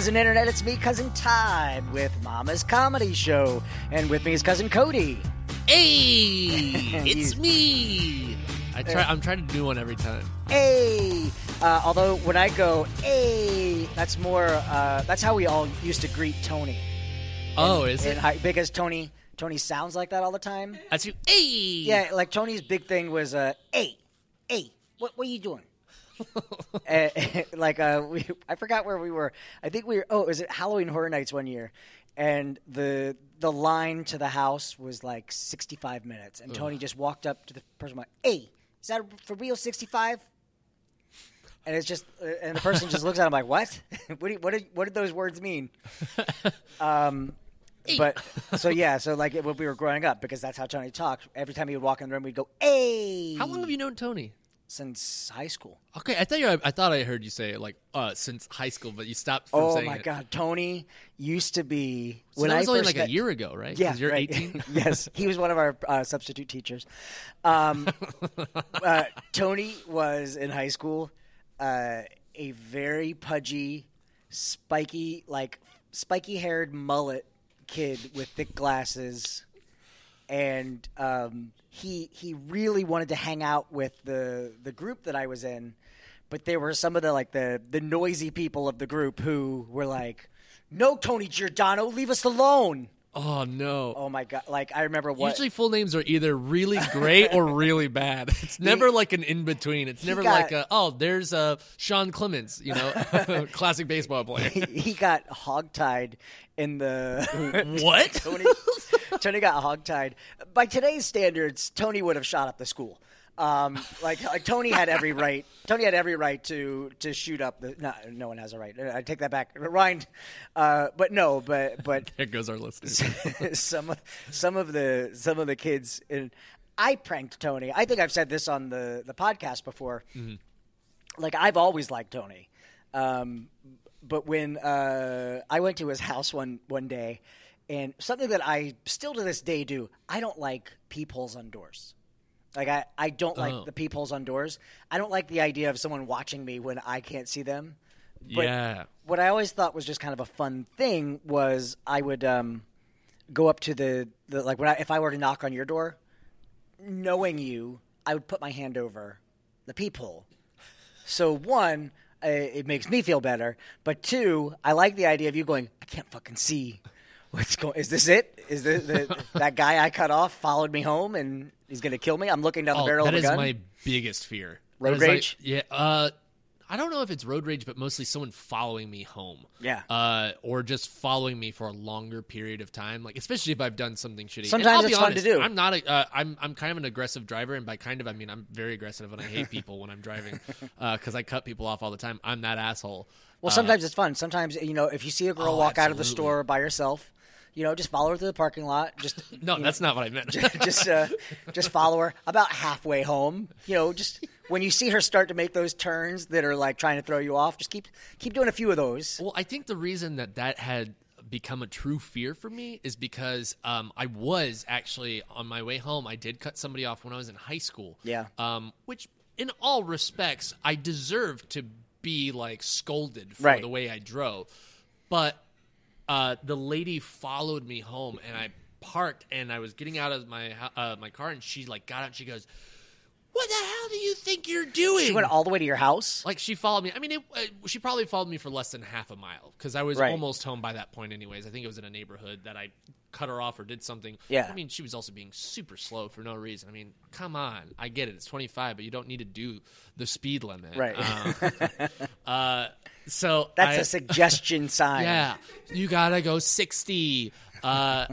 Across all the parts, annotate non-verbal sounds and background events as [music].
cousin internet. It's me, cousin Todd, with Mama's Comedy Show, and with me is cousin Cody. Hey, [laughs] it's me. I try. I'm trying to do one every time. Hey. Uh, although when I go, hey, that's more. Uh, that's how we all used to greet Tony. Oh, is it? high- because Tony Tony sounds like that all the time. That's you. Hey. Yeah, like Tony's big thing was, uh, hey, hey, what what are you doing? Uh, [laughs] like uh, we, I forgot where we were. I think we were. Oh, it was it Halloween Horror Nights one year? And the the line to the house was like sixty five minutes, and Tony just walked up to the person like, "Hey, is that for real sixty five? And it's just, uh, and the person just looks at him like, "What? [laughs] what, do you, what, did, what did those words mean?" [laughs] Um, but so yeah, so like when we were growing up, because that's how Tony talked. Every time he would walk in the room, we'd go, "Hey!" How long have you known Tony? Since high school? Okay, I thought you. I thought I heard you say like uh, since high school, but you stopped from Oh saying my it. god, Tony used to be So when that I was only first like a year ago, right? Yeah, you're right. 18. [laughs] yes, he was one of our uh, substitute teachers. Um, [laughs] uh, Tony was in high school uh, a very pudgy, spiky, like spiky haired mullet kid with thick glasses, and um, he he really wanted to hang out with the the group that I was in, but there were some of the like the the noisy people of the group who were like, "No, Tony Giordano, leave us alone." Oh no. Oh my god! Like I remember what Usually, full names are either really great or really bad. [laughs] It's never like an in between. It's never got- like a, oh, there's uh, Sean Clemens, you know, [laughs] [laughs] classic baseball player. he got hogtied in the what? Tony, Tony got hogtied. By today's standards, Tony would have shot up the school. Um, like, like Tony had every right. Tony had every right to to shoot up the. No, no one has a right. I take that back. Ryan, uh, but no, but but [laughs] There goes our listeners. [laughs] some of some of the some of the kids. In, I pranked Tony. I think I've said this on the the podcast before. Like I've always liked Tony, um, but when uh, I went to his house one one day, and something that I still to this day do, I don't like peepholes on doors. Like I, I don't like Oh. the peepholes on doors. I don't like the idea of someone watching me when I can't see them. But yeah. what I always thought was just kind of a fun thing was I would um, go up to the, the like when I, if I were to knock on your door, knowing you, I would put my hand over the peephole. So one, uh, it makes me feel better, but two, I like the idea of you going. I can't fucking see what's going. Is this it? Is this the, [laughs] that guy I cut off followed me home and he's going to kill me? I'm looking down the Oh, barrel that of a is gun. my biggest fear. Road That is like- rage? yeah. Uh, I don't know if it's road rage, but mostly someone following me home. Yeah. Uh, or just following me for a longer period of time, like especially if I've done something shitty. Sometimes it's fun to honest, do. I'm not a. Uh, I'm I'm kind of an aggressive driver, and by kind of I mean I'm very aggressive, and I hate people when I'm driving [laughs] because I cut people off all the time. I'm that asshole. Well, Uh, sometimes it's fun. Sometimes you know, if you see a girl Oh, walk out of the store by herself, you know, just follow her to the parking lot. Just [laughs] no, that's know, not what I meant. [laughs] just uh, just follow her about halfway home. You know, just when you see her start to make those turns that are like trying to throw you off, just keep keep doing a few of those. Well, I think the reason that that had become a true fear for me is because um, I was actually on my way home. I did cut somebody off when I was in high school. Yeah. Um, which, in all respects, I deserved to be like scolded for Right. the way I drove. But uh, the lady followed me home, and I parked, and I was getting out of my uh, my car, and she like got out, and she goes. What the hell do you think you're doing? She went all the way to your house. Like she followed me. I mean, it, uh, she probably followed me for less than half a mile because I was Right. almost home by that point. Anyways, I think it was in a neighborhood that I cut her off or did something. Yeah. I mean, she was also being super slow for no reason. I mean, come on, I get it. It's 25, but you don't need to do the speed limit, Right. Um, [laughs] uh, so That's a a suggestion [laughs] sign. yeah, you gotta go sixty. Uh,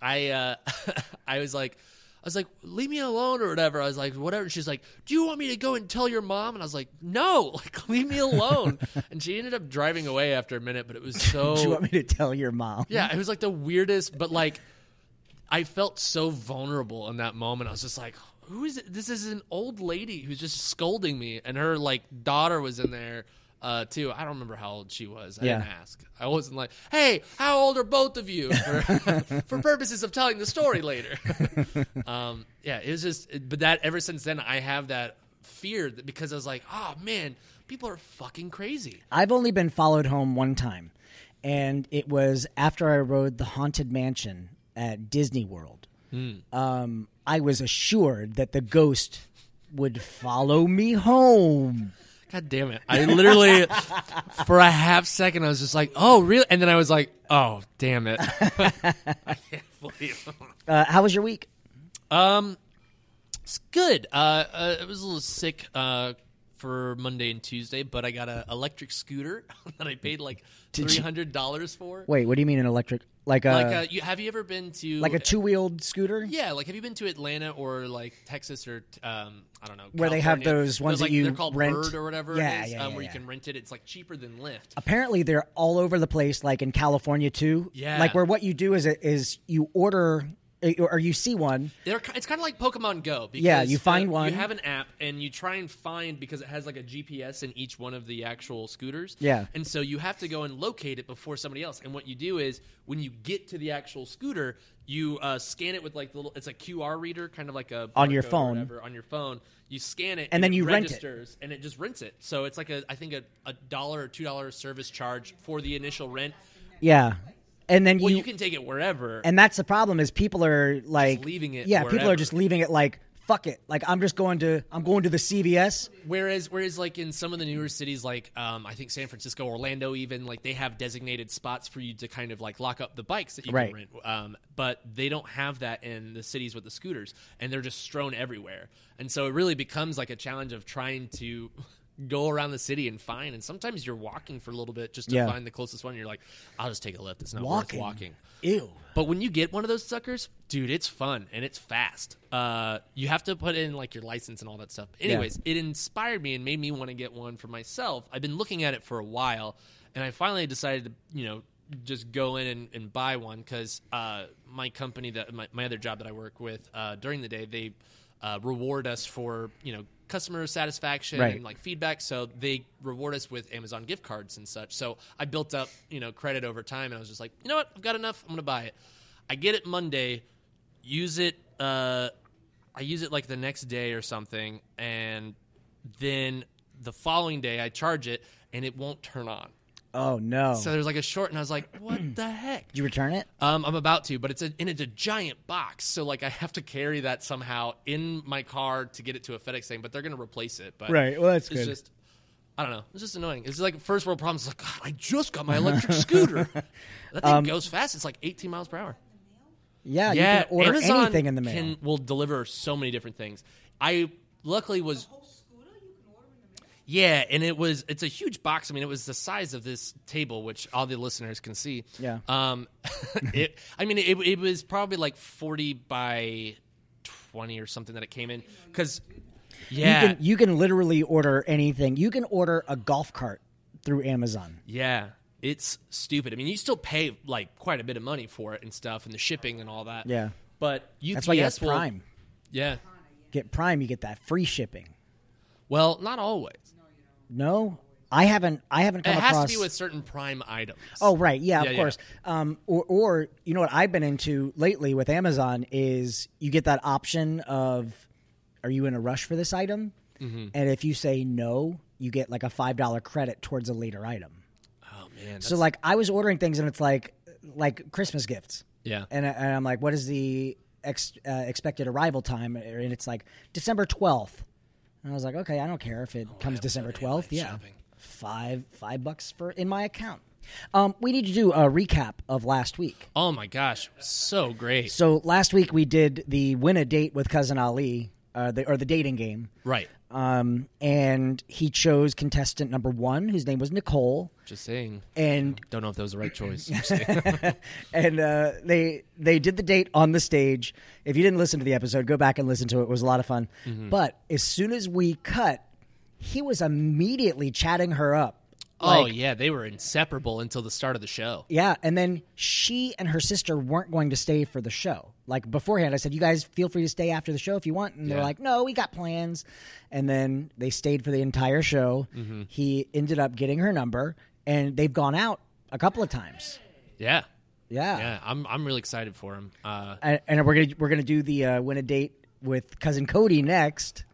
I uh, [laughs] I was like, I was like, leave me alone or whatever. I was like, whatever. She's like, do you want me to go and tell your mom? And I was like, no, [laughs] like leave me alone. and she ended up driving away after a minute. But it was so Do you want me to tell your mom? yeah, it was like the weirdest, but like I felt so vulnerable in that moment. I was just like, who is it? This is an old lady who's just scolding me, and her like daughter was in there uh, too. I don't remember how old she was. I didn't ask. I wasn't like, hey, how old are both of you? For, [laughs] for purposes of telling the story later. [laughs] um, yeah, it was just, but that ever since then, I have that fear because I was like, oh man, people are fucking crazy. I've only been followed home one time, and it was after I rode the Haunted Mansion at Disney World. Um, I was assured that the ghost would follow me home. God damn it. I literally, for a half second, I was just like, oh, really? And then I was like, oh, damn it. [laughs] I can't believe it. Uh, how was your week? Um, it's good. Uh, uh, I was a little sick uh, for Monday and Tuesday, but I got an electric scooter [laughs] that I paid like Did three you- hundred dollars for. Wait, what do you mean an electric? Like a Like, like uh, you, have you ever been to like a two wheeled scooter? Yeah, like have you been to Atlanta or like Texas or um, I don't know Where they have those ones that you they're called rent? Bird or whatever Yeah, it is, yeah, um, yeah, where yeah. you can rent it. It's like cheaper than Lyft. Apparently, they're all over the place, like in California too. Yeah. Like where what you do is is you order or you see one. They're, it's kind of like Pokemon Go. Because, Yeah, you find uh, one. You have an app, and you try and find because it has like a GPS in each one of the actual scooters. Yeah. and so you have to go and locate it before somebody else. And what you do is when you get to the actual scooter, you uh, scan it with like the little. It's a QR reader, kind of like a On your phone. whatever, on your phone. You scan it, And then you rent it. and it just rents it. So it's like a I think a, a dollar or two dollar service charge for the initial rent. Yeah, and then Well, you, you, can take it wherever. and that's the problem is people are like leaving it Yeah, people are just leaving it like fuck it. Like I'm just going to I'm going to the CVS. Whereas, whereas, like in some of the newer cities, like um, I think San Francisco, Orlando, even like they have designated spots for you to kind of like lock up the bikes that you Right. can rent. Um, but they don't have that in the cities with the scooters, and they're just strewn everywhere. And so it really becomes like a challenge of trying to [laughs] go around the city and find. And sometimes you're walking for a little bit just to Yeah. find the closest one. You're like, I'll just take a Lyft. It's not Walking. worth walking. Ew. But when you get one of those suckers, dude, it's fun and it's fast. Uh, you have to put in like your license and all that stuff. Anyways, it inspired me and made me want to get one for myself. I've been looking at it for a while, and I finally decided to, you know, just go in and, and buy one because uh, my company that my, my other job that I work with uh, during the day they uh, reward us for you know customer satisfaction Right. and like feedback. So they reward us with Amazon gift cards and such. So I built up, you know, credit over time, and I was just like, you know what, I've got enough. I'm gonna buy it. I get it Monday, use it. Uh, I use it like the next day or something, and then the following day I charge it, and it won't turn on. Oh no. So there's like a short, and I was like, [clears throat] what the heck? Did you return it? Um, I'm about to, but it's a and it's a giant box, so like I have to carry that somehow in my car to get it to a FedEx thing. But they're gonna replace it. But Right, well, that's it's good. just I don't know. It's just annoying. It's like first world problems. It's like God, I just got my electric [laughs] scooter. That thing Um, goes fast. It's like 18 miles per hour. Yeah, yeah, you can order Amazon anything in the mail. Can, will deliver so many different things. I luckily was yeah, and it was it's a huge box. I mean, it was the size of this table, which all the listeners can see. Yeah. Um, [laughs] it. I mean, it, it was probably like forty by twenty or something that it came in because. Yeah, You can you can literally order anything. You can order a golf cart through Amazon. yeah, it's stupid. I mean, you still pay like quite a bit of money for it and stuff, and the shipping and all that. Yeah. but UPS That's why you have will- Prime. Yeah, Get Prime, you get that free shipping. well, not always. No, I haven't. I haven't come It has across. to be with certain Prime items. Oh right, yeah, Yeah, of yeah. course. Um, or, or you know what I've been into lately with Amazon is you get that option of, are you in a rush for this item? Mm-hmm. And if you say no, you get like a five dollar credit towards a later item. Oh man, So that's- like I was ordering things and it's like like Christmas gifts, yeah, and, I, and I'm like, what is the ex, uh, expected arrival time? And it's like December twelfth. And I was like, okay, I don't care if it comes December twelfth. Yeah, shopping. five five bucks for in my account. Um, we need to do a recap of last week. Oh my gosh, so great. So last week we did the win a date with cousin Ali, uh, the, or the dating game, Right. Um, and he chose contestant number one, whose name was Nicole, Just saying. and Don't know if that was the right choice. I'm [laughs] just kidding. [laughs] and uh, they they did the date on the stage. If you didn't listen to the episode, go back and listen to it. It was a lot of fun. Mm-hmm. But as soon as we cut, he was immediately chatting her up. Oh Like, yeah, they were inseparable until the start of the show. Yeah, and then she and her sister weren't going to stay for the show. Like beforehand, I said, "You guys feel free to stay after the show if you want." And they're like, "No, we got plans." And then they stayed for the entire show. Mm-hmm. He ended up getting her number, and they've gone out a couple of times. Yeah. Yeah, Yeah, I'm I'm really excited for him. Uh, and, and we're gonna we're gonna do the uh, win a date with cousin Cody next.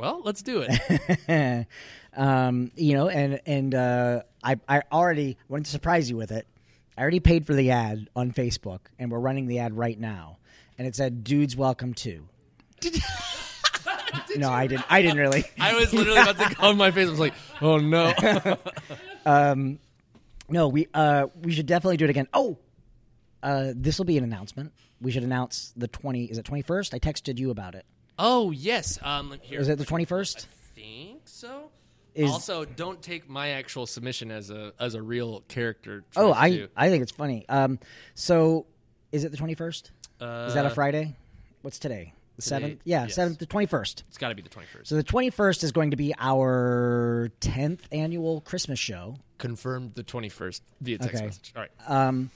Well, let's do it. [laughs] um, you know, and and uh, I I already wanted to surprise you with it. I already paid for the ad on Facebook, and we're running the ad right now. And it said, "Dudes, welcome to." [laughs] [laughs] no, I didn't. I didn't really. I was literally about to go on my face. I was like, oh no. No, we uh we should definitely do it again. Oh, uh, this will be an announcement. We should announce the twenty. Is it twenty first? I texted you about it. Oh yes. Um, here. Is it the twenty first? I think so. Is- also, don't take my actual submission as a as a real character. Oh, I. I think it's funny. Um, so is it the twenty first? is that a Uh, Friday? What's today? The seventh? Yeah, yes. seventh. The twenty first. It's got to be the twenty first. So the twenty first is going to be our tenth annual Christmas show. Confirmed the twenty first via text Okay. message. All right. Um,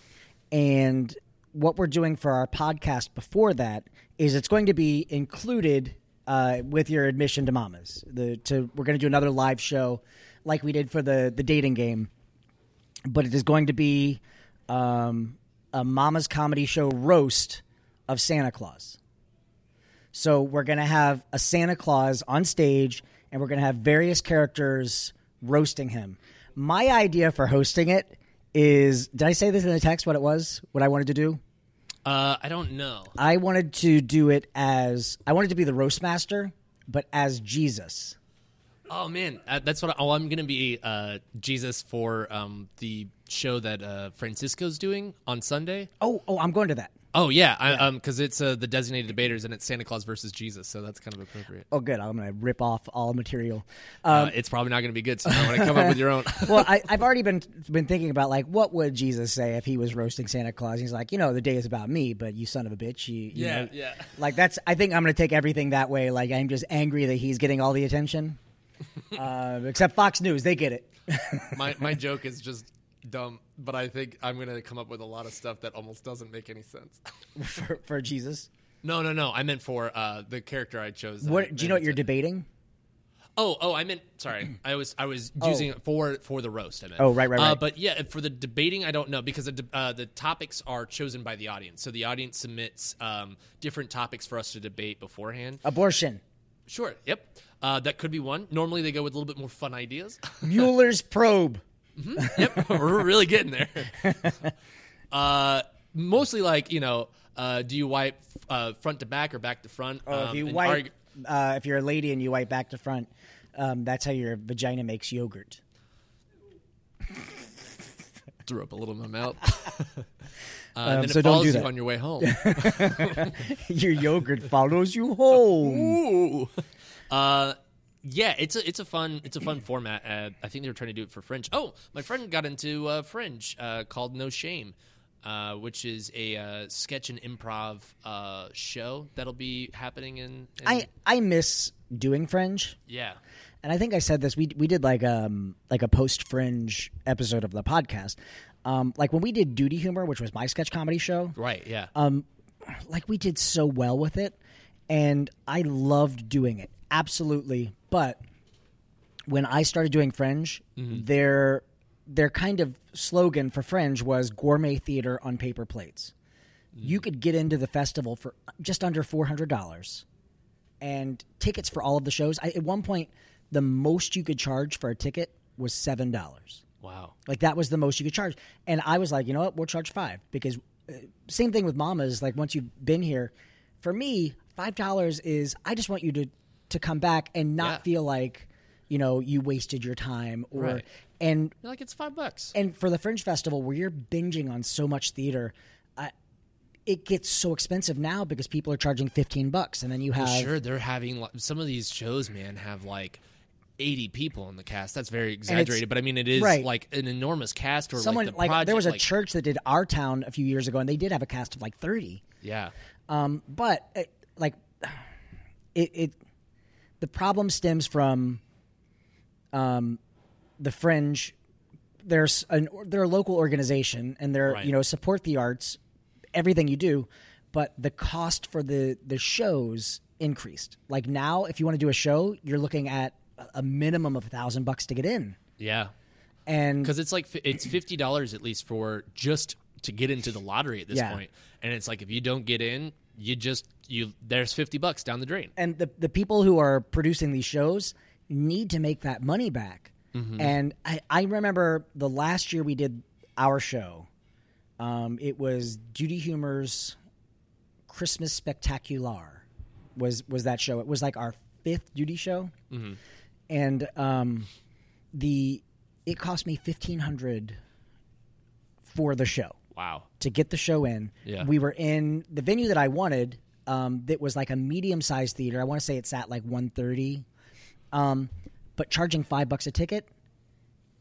and what we're doing for our podcast before that is it's going to be included uh, with your admission to Mamas. The to we're going to do another live show like we did for the the dating game, but it is going to be um, a Mama's comedy show roast of Santa Claus. So we're going to have a Santa Claus on stage, and we're going to have various characters roasting him. My idea for hosting it is did I say this in the text what it was? What I wanted to do? Uh, I don't know. I wanted to do it as I wanted to be the roast master, but as Jesus. Oh man, uh, that's what. I, oh, I'm gonna be uh, Jesus for um, the show that uh, Francisco's doing on Sunday. Oh, oh, I'm going to that. Oh yeah, I, um, because it's uh, the designated debaters and it's Santa Claus versus Jesus, so that's kind of appropriate. Oh, good. I'm going to rip off all material. uh, it's probably not gonna be good, so I want to come up with your own. [laughs] well, I, I've already been been thinking about like what would Jesus say if he was roasting Santa Claus? He's like, you know, the day is about me, but you son of a bitch, you, you Yeah, know, yeah. Like that's. I think I'm going to take everything that way. Like I'm just angry that he's getting all the attention. [laughs] uh, except Fox News, they get it. my my joke is just dumb, but I think I'm gonna come up with a lot of stuff that almost doesn't make any sense. [laughs] for, for Jesus. no, no, no. I meant for uh, the character I chose. that I- do you know? What you're I- debating? Oh, oh, I meant sorry. [clears throat] I was I was using it for for the roast. I meant. Oh, right, right, Uh, right. but yeah, for the debating, I don't know because the de- uh, the topics are chosen by the audience. So the audience submits um, different topics for us to debate beforehand. Abortion, Sure. Yep. Uh, that could be one. Normally they go with a little bit more fun ideas. [laughs] Mueller's probe. Yep, [laughs] we're really getting there. [laughs] uh, mostly like you know, uh, do you wipe uh, front to back or back to front? Oh, if Um, you and wipe, argu- uh, if you're a lady and you wipe back to front, um, that's how your vagina makes yogurt. [laughs] threw up a little in my mouth. uh, and then so it don't follows do you on your way home. your yogurt follows you home. Ooh. Uh, yeah, it's a it's a fun it's a fun format. Uh, I think they were trying to do it for Fringe. Oh, my friend got into uh, Fringe uh, called No Shame, uh, which is a uh, sketch and improv uh, show that'll be happening in. in I I miss doing Fringe, yeah. and I think I said this. We we did like um like a post Fringe episode of the podcast. Um, like when we did Duty Humor, which was my sketch comedy show. Right. Yeah. um, like we did so well with it, and I loved doing it absolutely. But when I started doing Fringe, their their kind of slogan for Fringe was gourmet theater on paper plates. You could get into the festival for just under four hundred dollars, and tickets for all of the shows. I, at one point, the most you could charge for a ticket was seven dollars. wow. Like that was the most you could charge. And I was like, you know what? We'll charge five because uh, same thing with mamas. Like once you've been here, for me, five dollars is I just want you to to come back and not Yeah. feel like you know you wasted your time or Right. and You're like it's five bucks. and for the Fringe Festival where you're binging on so much theater. It gets so expensive now because people are charging 15 bucks and then you have Well, sure, they're having some of these shows, man, have like. 80 people in the cast. That's very exaggerated, but I mean, it is right. like an enormous cast. Or someone like, the like project, there was a like- church that did our town a few years ago and they did have a cast of like 30 Yeah, Um, but uh, like it, it, the problem stems from um, the fringe. There's an they're a local organization and they're Right. you know support the arts, everything you do, but the cost for the the shows increased. Like now, if you want to do a show, you're looking at a- minimum of a thousand bucks to get in, yeah. and because it's like it's fifty dollars at least for just to get into the lottery at this Yeah. point. and it's like if you don't get in, you just you there's fifty bucks down the drain. and the the people who are producing these shows need to make that money back. And I, I remember the last year we did our show. Um, it was Judy Humor's Christmas Spectacular was was that show. It was like our fifth Judy show, and um, the it cost me fifteen hundred for the show Wow. to get the show in. Yeah. We were in the venue that I wanted. Um, that was like a medium sized theater. I want to say it's at like 130. Um, but charging five bucks a ticket,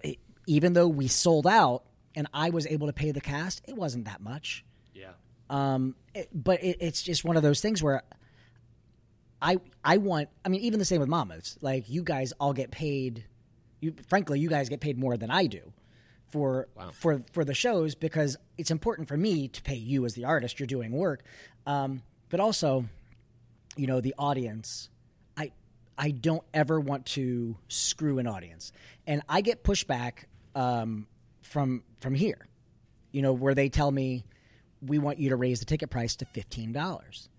it, even though we sold out and I was able to pay the cast, it wasn't that much. Yeah. Um, it- but it, it's just one of those things where I I want. I mean, even the same with Mamas. Like you guys all get paid. You frankly, you guys get paid more than I do for Wow. for for the shows because it's important for me to pay you as the artist. You're doing work, um, but also, you know, the audience. I I don't ever want to screw an audience, and I get pushback um, from from here you know, where they tell me we want you to raise the ticket price to fifteen dollars.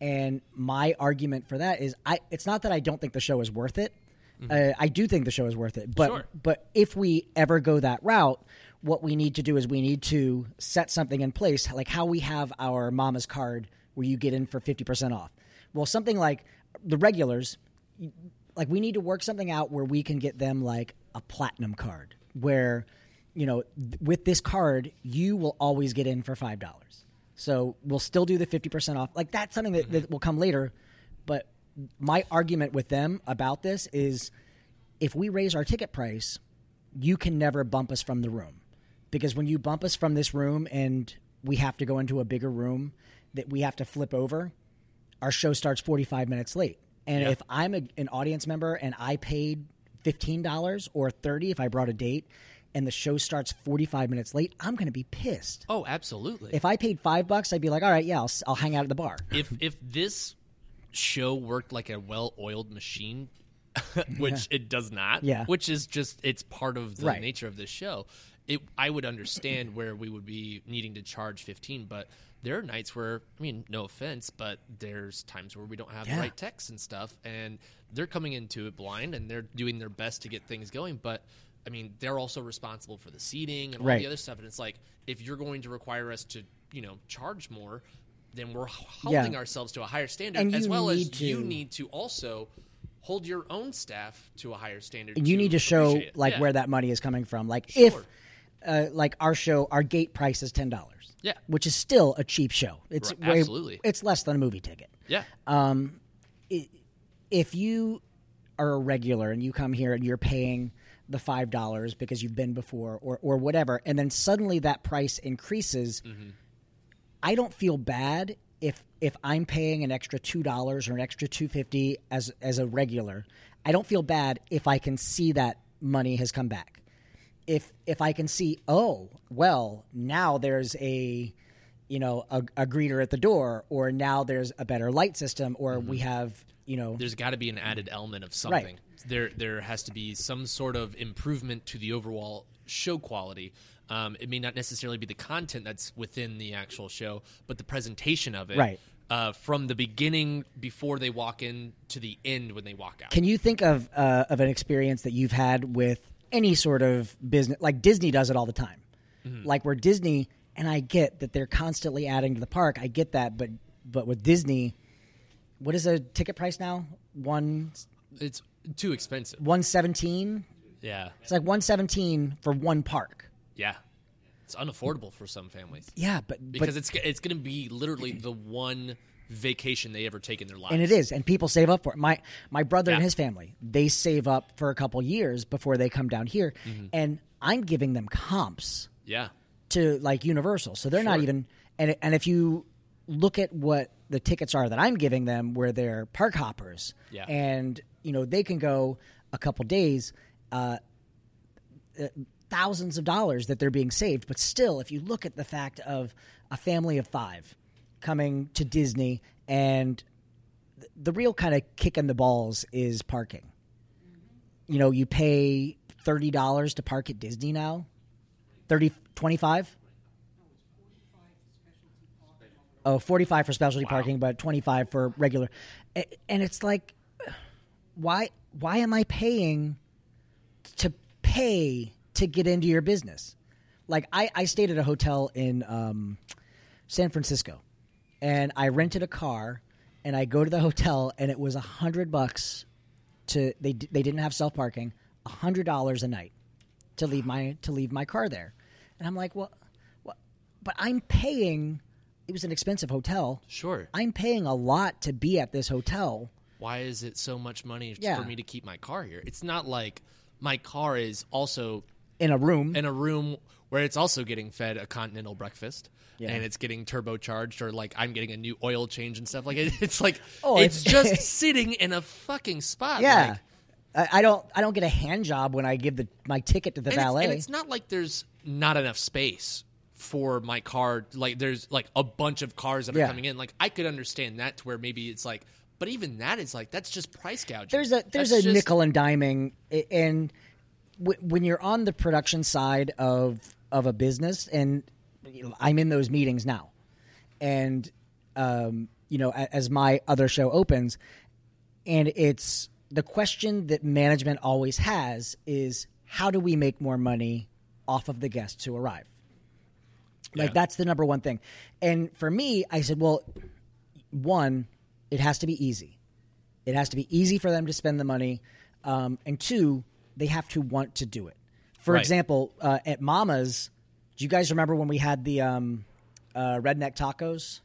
And my argument for that is, I it's not that I don't think the show is worth it. Uh, I do think the show is worth it, but Sure. but if we ever go that route, what we need to do is we need to set something in place, like how we have our Mama's card, where you get in for fifty percent off. Well, something like the regulars, like we need to work something out where we can get them like a platinum card where you know th- with this card you will always get in for five dollars. So we'll still do the 50% off. Like that's something that, that will come later but my argument with them about this is if we raise our ticket price you can never bump us from the room because when you bump us from this room and we have to go into a bigger room that we have to flip over our show starts 45 minutes late. And Yeah. if I'm a, an audience member and I paid $15 or 30 if I brought a date and the show starts 45 minutes late, I'm going to be pissed. Oh, absolutely. If I paid 5 bucks, I'd be like, "All right, yeah, I'll, I'll hang out at the bar." if if this show worked like a well-oiled machine [laughs] which it does not Yeah. which is just it's part of the Right. nature of this show it i would understand where we would be needing to charge 15 but there are nights where i mean no offense but there's times where we don't have Yeah. the right text and stuff and they're coming into it blind and they're doing their best to get things going but i mean they're also responsible for the seating and all Right. the other stuff and it's like if you're going to require us to you know charge more then we're Yeah. holding ourselves to a higher standard And as well as need you need to also hold your own staff to a higher standard you need to show it. like Yeah. where that money is coming from. Like Sure. if uh, like our show, our gate price is $10. Yeah. Which is still a cheap show. It's Right, way, absolutely. it's less than a movie ticket. yeah um if you are a regular and you come here and you're paying the five dollars because you've been before or or whatever, and then suddenly that price increases, I don't feel bad if if I'm paying an extra two dollars or an extra two fifty as as a regular. I don't feel bad if I can see that money has come back. If if I can see, oh well, now there's a you know a, a greeter at the door, or now there's a better light system, or mm-hmm. we have you know there's got to be an added element of something there there has to be some sort of improvement to the overall show quality um, it may not necessarily be the content that's within the actual show but the presentation of it Right. uh, from the beginning before they walk in to the end when they walk out Can you think of uh, of an experience that you've had with any sort of business? Like Disney does it all the time. Like where Disney, and I get that they're constantly adding to the park. I get that, but but with Disney, what is a ticket price now? One it's too expensive one seventeen. yeah It's like one seventeen for one park. Yeah it's unaffordable for some families Yeah, but but because it's it's going to be literally the one vacation they ever take in their lives and it is, and people save up for it. My my brother and his family, they save up for a couple years before they come down here, Mm-hmm. and I'm giving them comps. yeah to like Universal. So they're not even and and if you look at what the tickets are that I'm giving them where they're park hoppers Yeah. and you know they can go a couple days uh, uh, thousands of dollars that they're being saved but still if you look at the fact of a family of 5 coming to Disney and th- the real kind of kick in the balls is parking. You know, you pay $30 to park at Disney now. 30 25 oh 45 for specialty parking but 25 for regular and it's like why why am i paying to pay to get into your business like i i stayed at a hotel in um, san francisco and i rented a car and i go to the hotel and it was a hundred bucks to they they didn't have self parking a hundred dollars a night to leave my to leave my car there and i'm like well, well but i'm paying it was an expensive hotel Sure. i'm paying a lot to be at this hotel Why is it so much money Yeah. for me to keep my car here? It's not like my car is also in a room in a room where it's also getting fed a continental breakfast. Yeah. And it's getting turbocharged, or like I'm getting a new oil change and stuff. Like it, it's like [laughs] Oh, it's, it's- just [laughs] sitting in a fucking spot. yeah like, I, I don't i don't get a hand job when i give the my ticket to the and, it's, valet and it's not like there's not enough space for my car. Like there's like a bunch of cars that are Yeah. coming in. Like I could understand that to where maybe it's like, but even that is like that's just price gouging. there's a there's That's a just- nickel and diming and w- when you're on the production side of of a business and I'm in those meetings now. And um, you know as my other show opens and it's the question that management always has is how do we make more money off of the guests who arrive? Like Yeah. that's the number one thing. And for me i said well one it has to be easy. It has to be easy for them to spend the money. Um, and two they have to want to do it for Right. example uh, at mama's do you guys remember when we had the um, uh, redneck tacos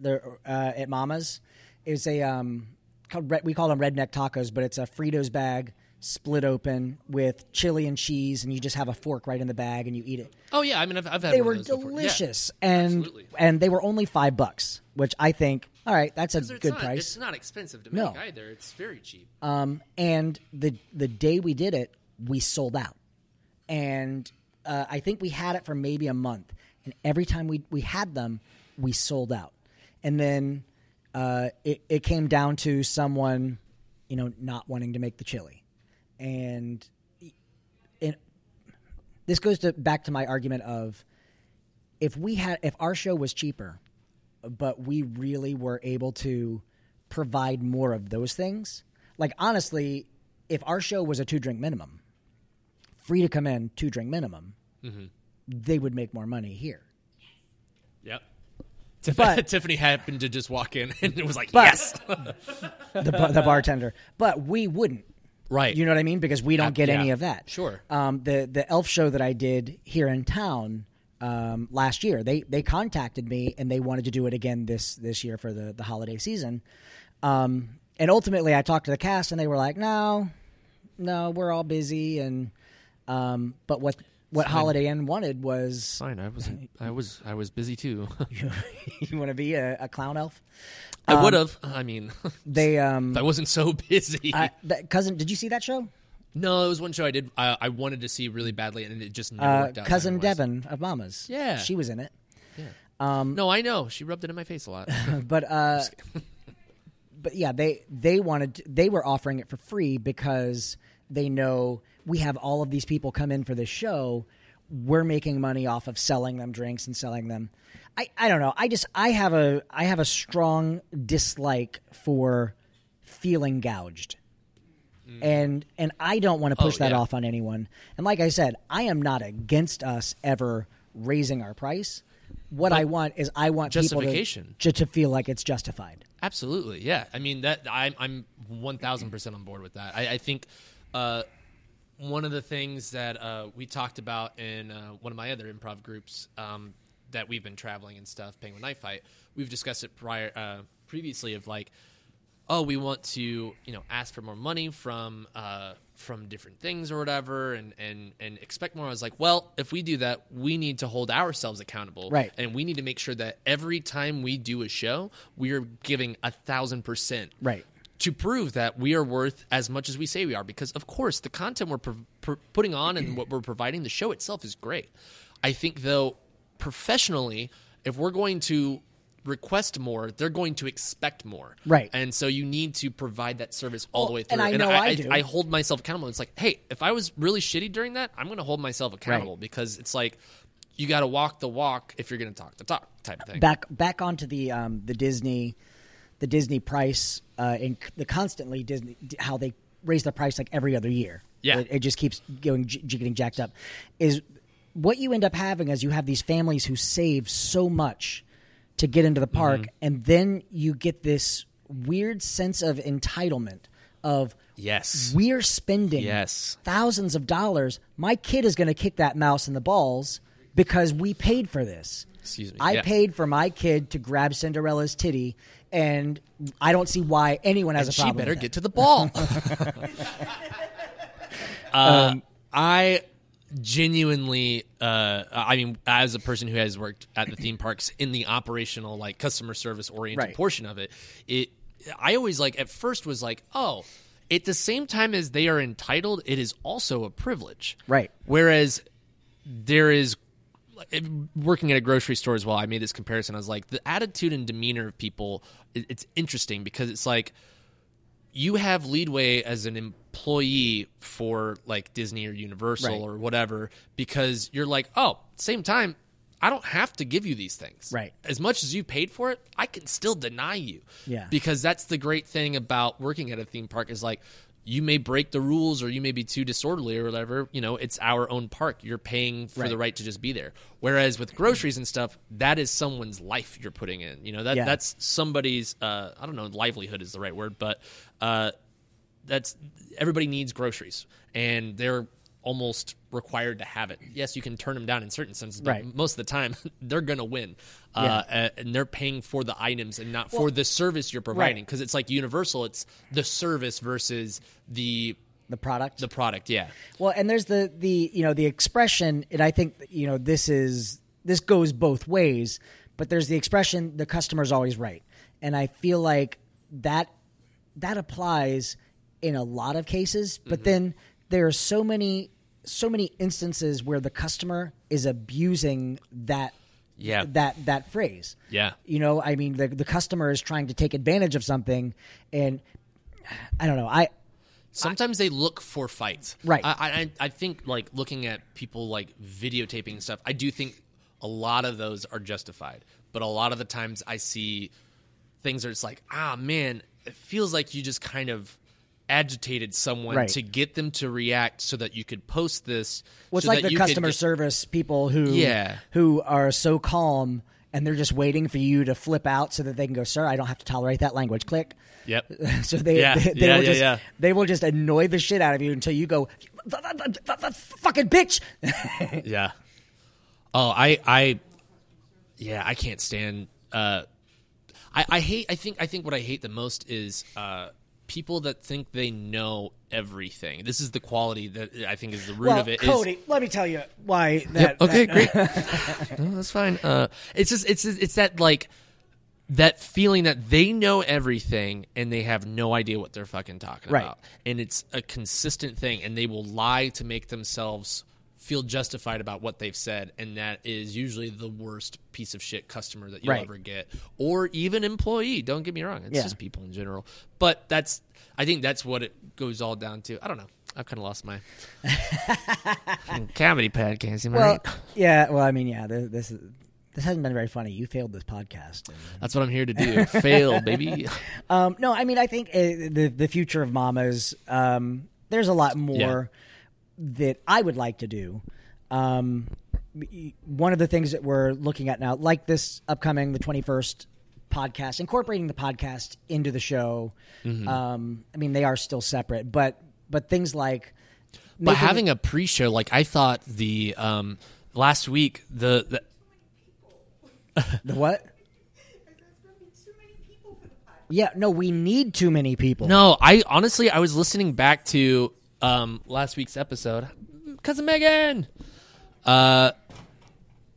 the uh, at mama's it was a um, called, we call them redneck tacos but it's a fritos bag split open with chili and cheese and you just have a fork right in the bag and you eat it Oh yeah, I mean I've, I've had they were before. Yeah. delicious and absolutely. and they were only five bucks which i think all right that's a good not, price It's not expensive to No. make either. It's very cheap. um, and the the day we did it, we sold out, and uh, I think we had it for maybe a month. And every time we we had them, we sold out. And then uh, it it came down to someone, you know, not wanting to make the chili, and and this goes to back to my argument of if we had if our show was cheaper but we really were able to provide more of those things. Like honestly, if our show was a two drink minimum, free to come in, two drink minimum, they would make more money here. Yep. [laughs] But- [laughs] Tiffany happened to just walk in and it was like, But- yes, [laughs] The the bartender, but we wouldn't. right. You know what I mean? Because we don't get any of that. Sure. Um, the the elf show that I did here in town um, last year, they they contacted me and they wanted to do it again this this year for the the holiday season. Um, and ultimately, I talked to the cast and they were like, "No, no, we're all busy." And um, but what what Holiday Inn wanted was Fine. I was I was I was busy too. [laughs] [laughs] you, you want to be a, a clown elf. I would have. I mean, [laughs] They um, I wasn't so busy. I, that, cousin, did you see that show? No, it was one show I did. I, I wanted to see really badly, and it just never Uh, worked out. cousin. Devon of Mama's. Yeah. she was in it. No, I know. She rubbed it in my face a lot. [laughs] but uh, [laughs] [laughs] but yeah, they they wanted they were offering it for free because they know we have all of these people come in for this show. We're making money off of selling them drinks and selling them. I, I don't know. I just I have a I have a strong dislike for feeling gouged. And and I don't want to push Oh, that yeah. off on anyone. And like I said, I am not against us ever raising our price. What I want is I want Justification. people to, to, feel like it's justified. Absolutely, yeah. I mean that I'm I'm one thousand percent on board with that. I, I think uh, one of the things that uh, we talked about in uh, one of my other improv groups um, that we've been traveling and stuff, Penguin Night Fight. We've discussed it prior uh, previously of like, oh, we want to you know ask for more money from uh, from different things or whatever, and and and expect more. I was like, well, if we do that, we need to hold ourselves accountable, Right. and we need to make sure that every time we do a show, we are giving a thousand percent Right. to prove that we are worth as much as we say we are. Because of course, the content we're pro- pro- putting on and what we're providing, the show itself is great. I think though, professionally, if we're going to request more, they're going to expect more. Right. And so you need to provide that service all the way through. and I know I do. I hold myself accountable. It's like, hey, if I was really shitty during that, I'm going to hold myself accountable because it's like you got to walk the walk if you're going to talk the talk type of thing. back back onto the um, the Disney the Disney price uh, and the constantly Disney how they raise the price like every other year. Yeah. it, it just keeps going j- getting jacked up. Is what you end up having is you have these families who save so much to get into the park, Mm-hmm. and then you get this weird sense of entitlement of yes. we're spending Yes. thousands of dollars. My kid is going to kick that mouse in the balls because we paid for this. Excuse me. I Yeah. paid for my kid to grab Cinderella's titty, and I don't see why anyone has and a she problem. better with get to the ball. uh, [laughs] [laughs] I genuinely, uh, I mean, as a person who has worked at the theme parks in the operational, like customer service oriented Right. portion of it, it, I always like at first was like, oh, at the same time as they are entitled, it is also a privilege, Right. Whereas there is working at a grocery store as well i made this comparison i was like the attitude and demeanor of people it's interesting because it's like you have leadway as an employee for like disney or universal Right. or whatever because you're like oh same time i don't have to give you these things Right. as much as you paid for it i can still deny you Yeah. because that's the great thing about working at a theme park is like you may break the rules or you may be too disorderly or whatever you know it's our own park you're paying for the Right. right to just be there whereas with groceries and stuff that is someone's life you're putting in you know that Yeah. that's somebody's uh, i don't know livelihood is the right word but uh, that's everybody needs groceries and they're almost required to have it yes you can turn them down in certain senses but Right. most of the time [laughs] they're gonna win uh, uh, and they're paying for the items and not for the service you're providing because it's like universal it's the service versus the the product. the product yeah Well, and there's the the you know the expression, and I think you know this is this goes both ways. But there's the expression the customer's always right, and I feel like that that applies in a lot of cases. But Mm-hmm. then there are so many so many instances where the customer is abusing that Yeah. that that phrase. Yeah. You know, I mean, the the customer is trying to take advantage of something, and I don't know. I Sometimes they look for fights. Right. I, I I think like looking at people like videotaping and stuff. I do think a lot of those are justified, but a lot of the times I see things are just like, ah, man, it feels like you just kind of agitated someone Right. to get them to react so that you could post this. Well, it's so like that the you could customer get- service people who Yeah. who are so calm and they're just waiting for you to flip out so that they can go, "Sir, I don't have to tolerate that language." Click. Yep. [laughs] so they Yeah, they, they yeah, will yeah, just yeah. they will just annoy the shit out of you until you go, "Fucking bitch." Yeah. Oh, I, I, yeah, I can't stand. Uh, I, I hate. I think. I think what I hate the most is uh, people that think they know everything. This is the quality that I think is the root well, of it. Cody, let me tell you why that. Yep, okay, that- great. [laughs] no, that's fine. Uh, it's just it's it's that like that feeling that they know everything and they have no idea what they're fucking talking Right. about, and it's a consistent thing, and they will lie to make themselves feel justified about what they've said, and that is usually the worst piece of shit customer that you'll Right. ever get, or even employee. Don't get me wrong; it's Yeah. just people in general. But that's I think that's what it goes all down to. I don't know. I've kind of lost my [laughs] comedy podcast. Well, right? yeah. Well, I mean, yeah. This, this is this hasn't been very funny. You failed this podcast. and- That's what I'm here to do. Fail, baby. [laughs] Um, no, I mean, I think uh, the the future of mamas. Um, there's a lot more that I would like to do. Um, one of the things that we're looking at now, like this upcoming the 21st podcast, incorporating the podcast into the show. Mm-hmm. Um, I mean, they are still separate, but but things like But making- having a pre-show, like I thought the um, last week, the, the [laughs] the what? Yeah, no, we need too many people. no, I honestly I was listening back to um, last week's episode cousin Megan. Uh,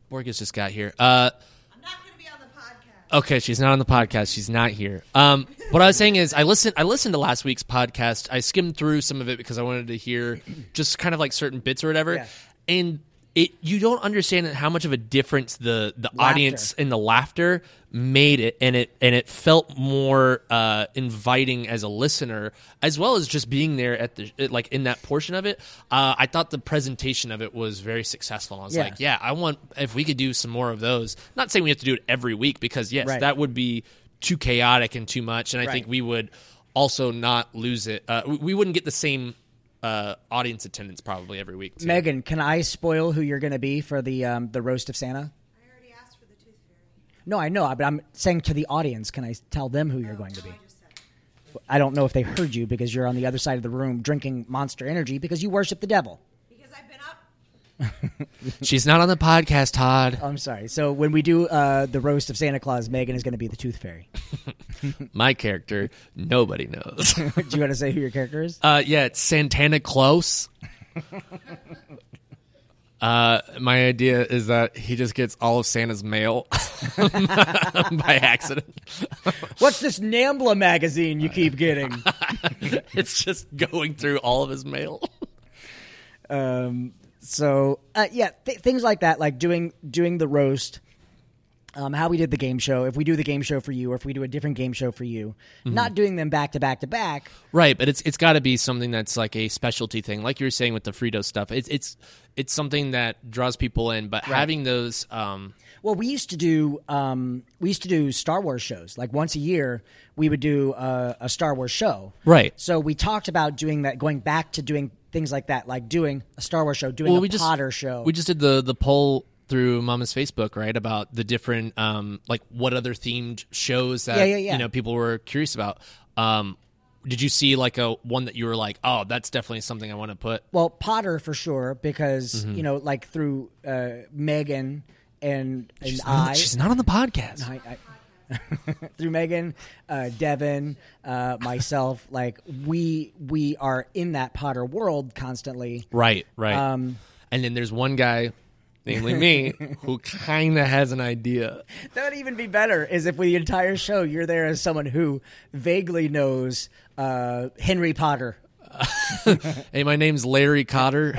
Borges just got here. Uh, I'm not going to be on the podcast. Okay, she's not on the podcast. She's not here. Um, what I was saying is, I listened. I listened to last week's podcast. I skimmed through some of it because I wanted to hear just kind of like certain bits or whatever. Yeah. And it you don't understand how much of a difference the the Laughter. audience and the laughter made it and it and it felt more uh inviting as a listener as well as just being there at the like in that portion of it uh i thought the presentation of it was very successful i was Yeah. like yeah i want if we could do some more of those not saying we have to do it every week because yes Right. that would be too chaotic and too much and i think we would also not lose it uh we wouldn't get the same uh audience attendance probably every week too. Megan, can I spoil who you're going to be for the um, the roast of Santa? I already asked for the tooth fairy. No, I know, but I'm saying to the audience, can I tell them who you're going to be? I just said it. I don't know if they heard you because you're on the other side of the room drinking Monster Energy because you worship the devil. Because I've been up. She's not on the podcast todd I'm sorry. So when we do uh, the roast of Santa Claus, Megan is going to be the Tooth Fairy. [laughs] my character nobody knows [laughs] do you want to say who your character is? Uh, yeah, it's Santana Close. [laughs] uh, my idea is that he just gets all of Santa's mail by accident. What's this Nambla magazine you keep getting? it's just going through all of his mail. um, so uh, yeah, th- things like that, like doing doing the roast. Um, how we did the game show. If we do the game show for you, or if we do a different game show for you, not doing them back to back to back. Right, but it's it's got to be something that's like a specialty thing, like you were saying with the Frito stuff. It's it's it's something that draws people in, but having those. Um, Well, we used to do um, we used to do Star Wars shows. Like once a year, we would do a, a Star Wars show. Right. So we talked about doing that, going back to doing things like that, like doing a Star Wars show, doing well, a just Potter show. We just did the the poll through Mama's Facebook, right, about the different um like what other themed shows that Yeah, yeah, yeah. you know people were curious about. Um, did you see like a one that you were like, oh, that's definitely something I want to put? well, Potter for sure, because Mm-hmm. you know, like through uh, Megan and and She's I, not, she's not on the podcast. I, I [laughs] through Megan, uh, Devin, uh, myself, like we we are in that Potter world constantly. Right, right. Um, and then there's one guy, namely me, [laughs] who kind of has an idea. That would even be better is if the entire show you're there as someone who vaguely knows uh, Henry Potter. [laughs] Hey, my name's Larry Cotter.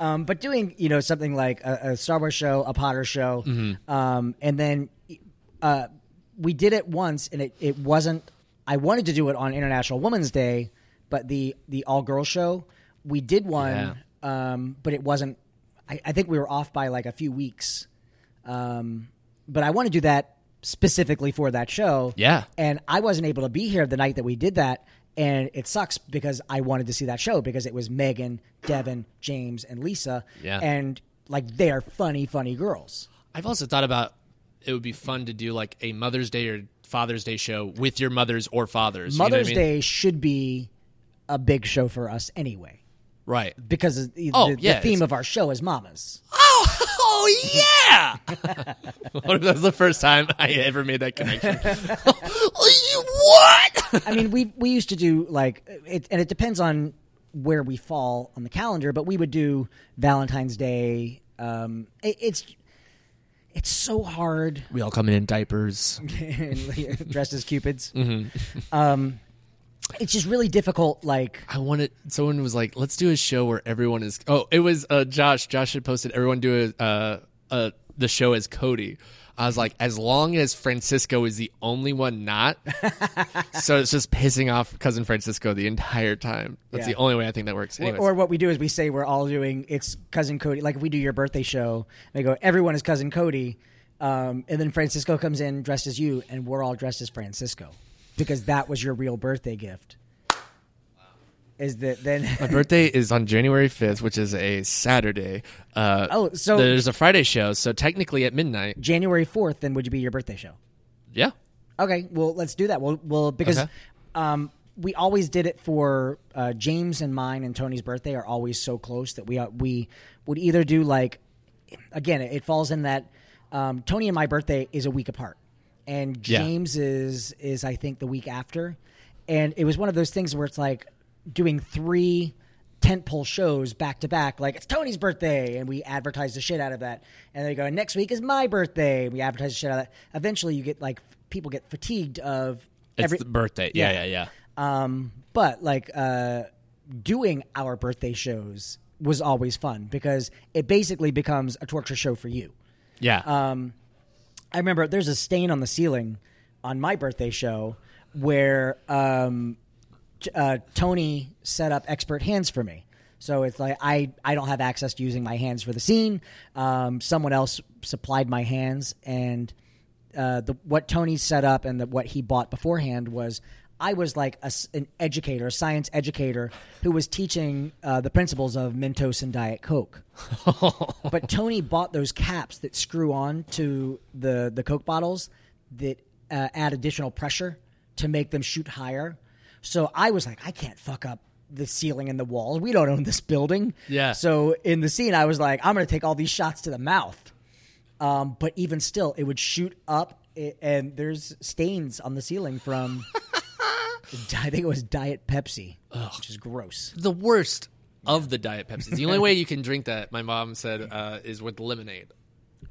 Um, but doing you know something like a, a Star Wars show, a Potter show, um, and then uh, we did it once, and it, it wasn't. I wanted to do it on International Women's Day, but the the all girls show we did one, um, but it wasn't. I, I think we were off by like a few weeks, um, but I want to do that specifically for that show. Yeah. and I wasn't able to be here the night that we did that. And it sucks because I wanted to see that show because it was Megan, Devin, James, and Lisa. Yeah. And like they're funny, funny girls. I've also thought about it would be fun to do like a Mother's Day or Father's Day show with your mothers or fathers. you know I Mother's mean? Day should be a big show for us anyway. right? Because the, Oh, the yeah, theme of our show is mamas. Oh, [laughs] oh yeah! what [laughs] [laughs] if that was the first time I ever made that connection? Oh, what? [laughs] I mean, we we used to do like it, and it depends on where we fall on the calendar, but we would do Valentine's Day. Um, it, it's it's so hard We all come in in diapers. [laughs] dressed as cupids. [laughs] Mm-hmm. Um, it's just really difficult. Like, I wanted someone was like, "Let's do a show where everyone is." Oh, it was uh, Josh. Josh had posted everyone do a, uh, uh, the show as Cody. I was like, as long as Francisco is the only one not, [laughs] so it's just pissing off cousin Francisco the entire time. That's Yeah. the only way I think that works. or, Anyways, or what we do is we say we're all doing it's cousin Cody. Like if we do your birthday show, they go everyone is cousin Cody, um, and then Francisco comes in dressed as you, and we're all dressed as Francisco because that was your real birthday gift. Is that then? my [laughs] birthday is on January fifth, which is a Saturday. Uh, Oh, so- there's a Friday show, so technically at midnight. January fourth, then would you be your birthday show? Yeah, Okay, well, let's do that. Well, well, because Okay. um, we always did it for uh, James and mine and Tony's birthday are always so close that we uh, we would either do like again, it falls in that um, Tony and my birthday is a week apart, and Yeah. James is is I think the week after, and it was one of those things where it's like doing three tentpole shows back to back. Like it's Tony's birthday, and we advertise the shit out of that. And they go, next week is my birthday. and We advertise the shit out of that. Eventually, you get like people get fatigued of it's every. the birthday. Yeah, Yeah. yeah, yeah. um, but like uh, doing our birthday shows was always fun because it basically becomes a torture show for you. Yeah. Um, I remember there's a stain on the ceiling on my birthday show where um, uh, Tony set up expert hands for me. So it's like I, I don't have access to using my hands for the scene. Um, someone else supplied my hands, and uh, the what Tony set up and the, what he bought beforehand was I was like a an educator, a science educator who was teaching uh, the principles of Mentos and Diet Coke. [laughs] but Tony bought those caps that screw on to the the Coke bottles that uh, add additional pressure to make them shoot higher. So I was like, I can't fuck up the ceiling and the walls. We don't own this building. Yeah. So in the scene, I was like, I'm going to take all these shots to the mouth. Um, but even still, it would shoot up, and there's stains on the ceiling from. [laughs] I think it was Diet Pepsi, which is gross. the worst of the Diet Pepsis. The only way you can drink that, my mom said, [laughs] uh, is with lemonade.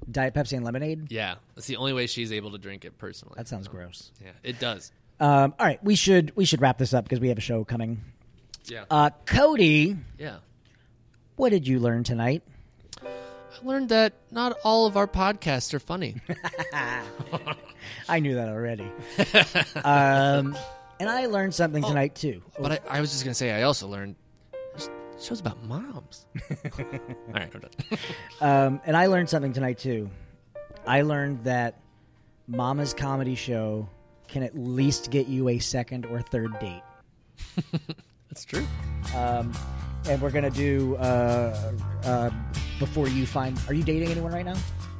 Diet Pepsi and lemonade. Yeah, that's the only way she's able to drink it personally. That sounds gross. yeah, it does. Um, all right, we should we should wrap this up because we have a show coming. Yeah, Uh, Cody, yeah. what did you learn tonight? I learned that not all of our podcasts are funny. [laughs] [laughs] I knew that already. [laughs] um, and I learned something tonight too. But I, I was just gonna say, I also learned shows about moms. all right, I'm done. Um, and I learned something tonight too. I learned that Mama's comedy show can at least get you a second or third date. [laughs] That's true. Um, and we're gonna do uh, uh, before you find. Are you dating anyone right now?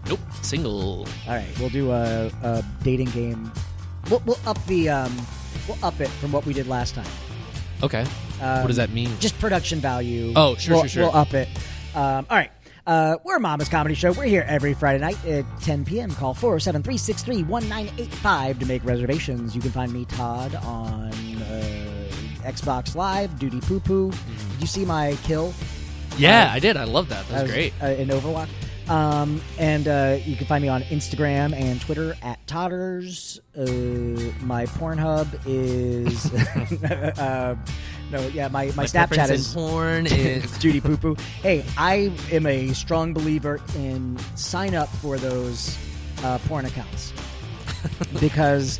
Nope, single. All right, we'll do a, a dating game. We'll, we'll up the um, we'll up it from what we did last time. Okay. Um, what does that mean? Just production value. Oh, sure, we'll, sure, sure. We'll up it. Um, all right. Uh, we're Mama's Comedy Show. We're here every Friday night at 10 p.m. Call 407 363 1985 to make reservations. You can find me, Todd, on uh, Xbox Live, Duty Poo Poo. Did you see my kill? yeah, I did. I love that. That was uh, great. Uh, in Overwatch. Um, and uh, you can find me on Instagram and Twitter at Totters. Uh, my Pornhub is. [laughs] uh, no, yeah, my, my, Snapchat is. porn [laughs] is Judy Poo Poo. Hey, I am a strong believer in sign up for those uh, porn accounts [laughs] because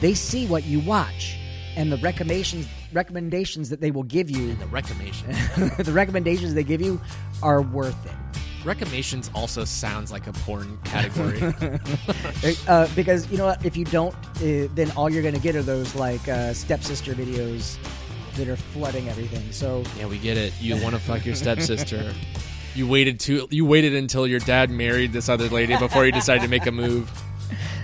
they see what you watch and the recommendations recommendations that they will give you. the recommendation. [laughs] the recommendations they give you are worth it. Recommendations also sounds like a porn category. uh, because you know what? If you don't, uh, then all you're going to get are those like uh, stepsister videos that are flooding everything. So yeah, we get it. You want to fuck your stepsister. You waited too. You waited until your dad married this other lady before you decided to make a move. [laughs]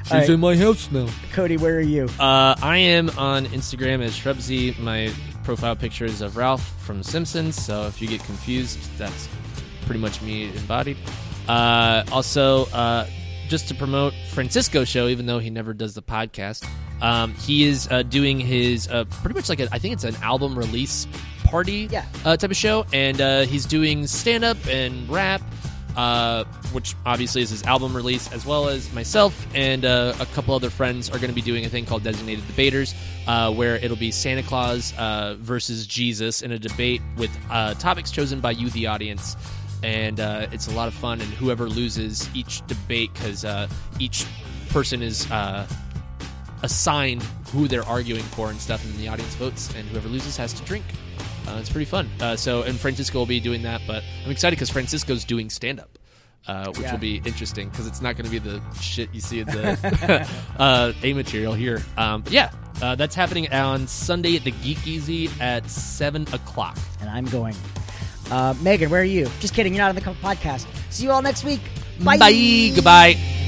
She's All right. in my house now. Cody, where are you? Uh, I am on Instagram as Shrubsy. My profile picture is of Ralph from Simpsons. So if you get confused, that's pretty much me embodied. Uh, also, uh, just to promote Francisco's show, even though he never does the podcast, um, he is uh, doing his uh, pretty much like a, I think it's an album release party Yeah. uh, type of show, and uh, he's doing stand up and rap. Uh, which obviously is his album release, as well as myself and uh, a couple other friends are going to be doing a thing called Designated Debaters, uh, where it'll be Santa Claus uh, versus Jesus in a debate with uh, topics chosen by you, the audience. And uh, it's a lot of fun, and whoever loses each debate, because uh, each person is uh, assigned who they're arguing for and stuff, and then the audience votes, and whoever loses has to drink. Uh, it's pretty fun. Uh, so, and Francisco will be doing that, but I'm excited because Francisco's doing stand up. Uh, which Yeah. will be interesting because it's not going to be the shit you see in the [laughs] [laughs] uh, A material here. Um, but yeah, uh, that's happening on Sunday at the Geek Easy at 7 o'clock. And I'm going. Uh, Megan, where are you? Just kidding. You're not on the podcast. See you all next week. Bye. Bye. Goodbye.